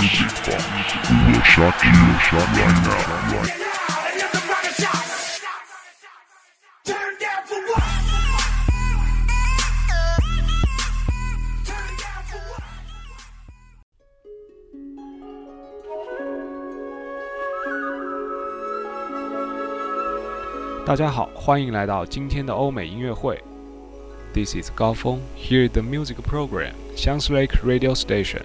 Music Box. Music Box. We will shock you, shock right now. Right. Music 大家好，欢迎来到今天的欧美音乐会。This is 高峰，Here is the music program, Sounds Lake Radio Station。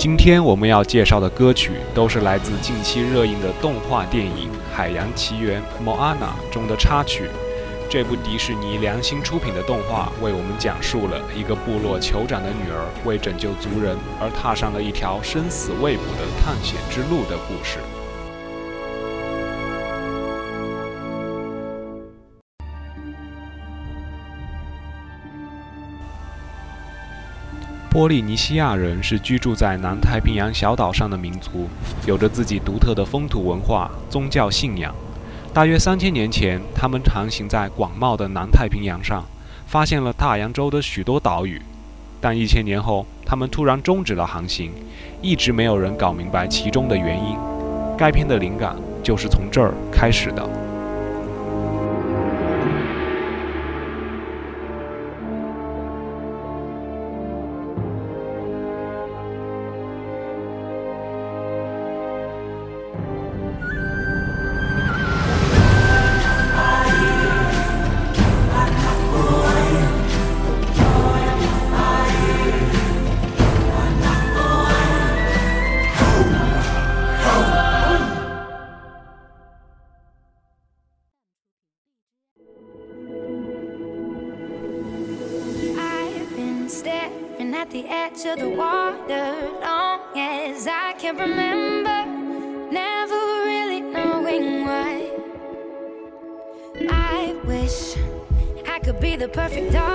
今天我们要介绍的歌曲都是来自近期热映的动画电影《海洋奇缘》（Moana） 中的插曲。这部迪士尼良心出品的动画为我们讲述了一个部落酋长的女儿为拯救族人而踏上了一条生死未卜的探险之路的故事。波利尼西亚人是居住在南太平洋小岛上的民族，有着自己独特的风土文化、宗教信仰。大约三千年前，他们航行在广袤的南太平洋上，发现了大洋洲的许多岛屿。但一千年后，他们突然终止了航行，一直没有人搞明白其中的原因。该片的灵感就是从这儿开始的。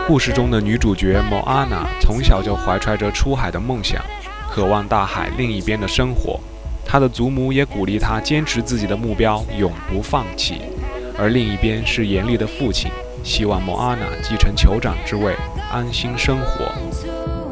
故事中的女主角莫阿娜从小就怀揣着出海的梦想渴望大海另一边的生活。她的祖母也鼓励她坚持自己的目标永不放弃。而另一边是严厉的父亲希望莫阿娜继承酋长之位安心生活。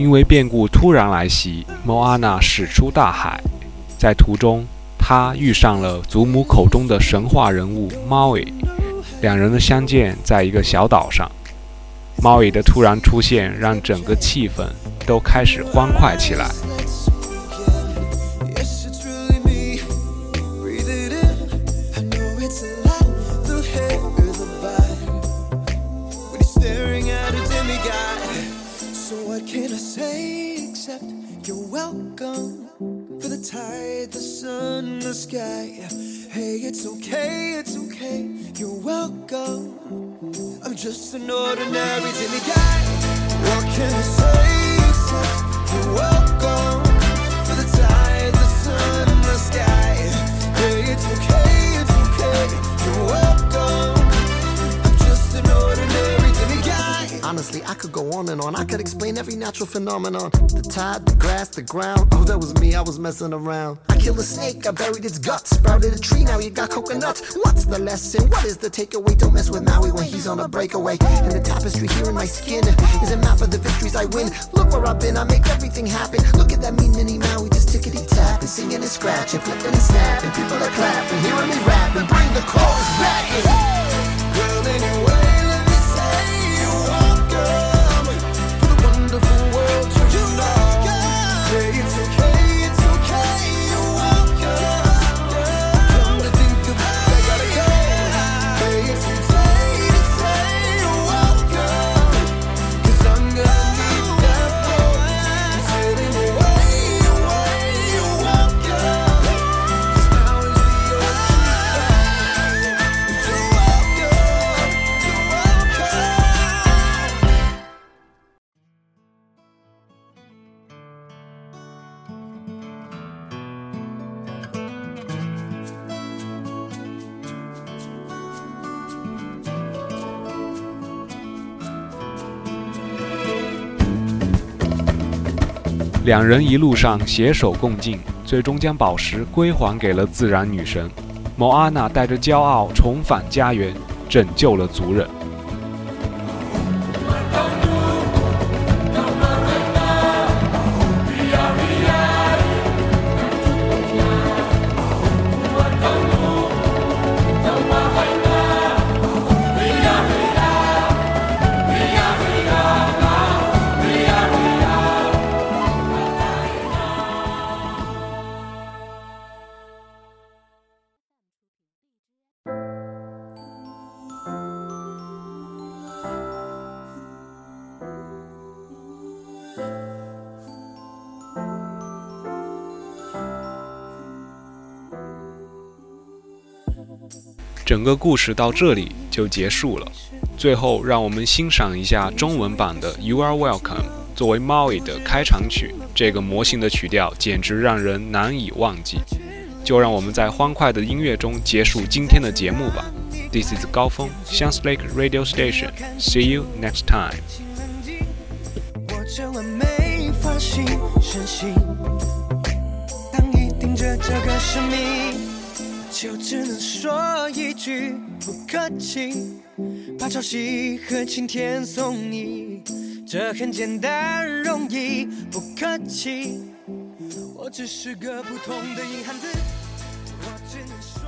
因为变故突然来袭，莫阿娜驶出大海，在途中，她遇上了祖母口中的神话人物猫尾，两人的相见在一个小岛上。猫尾的突然出现，让整个气氛都开始欢快起来。Say except you're welcome? For the tide, the sun, the sky. Hey, it's okay, it's okay. You're welcome. I'm just an ordinary demigod. What can I say on and on. I could explain every natural phenomenon. The tide, the grass, the ground. Oh, that was me, I was messing around. I killed a snake, I buried its guts. Sprouted a tree, now you got coconuts. What's the lesson? What is the takeaway? Don't mess with Maui when he's on a breakaway. And the tapestry here in my skin is a map of the victories I win. Look where I've been, I make everything happen. Look at that mean mini Maui, just tickety tap and singing and scratching, flipping and snapping. People are clapping, hearing me rapping. Bring the chorus back. Well, anyway, 两人一路上携手共进，最终将宝石归还给了自然女神。某阿娜带着骄傲重返家园，拯救了族人。整个故事到这里就结束了。最后，让我们欣赏一下中文版的《You Are Welcome》作为 Maui 的开场曲。这个魔性的曲调简直让人难以忘记。就让我们在欢快的音乐中结束今天的节目吧。This is 高峰 s h a n s Lake Radio Station. See you next time. 我这完美发型身形，当你盯着这个生命，就只能说一句不客气，把潮汐和晴天送你，这很简单容易，不客气。我只是个普通的硬汉子，我只能说。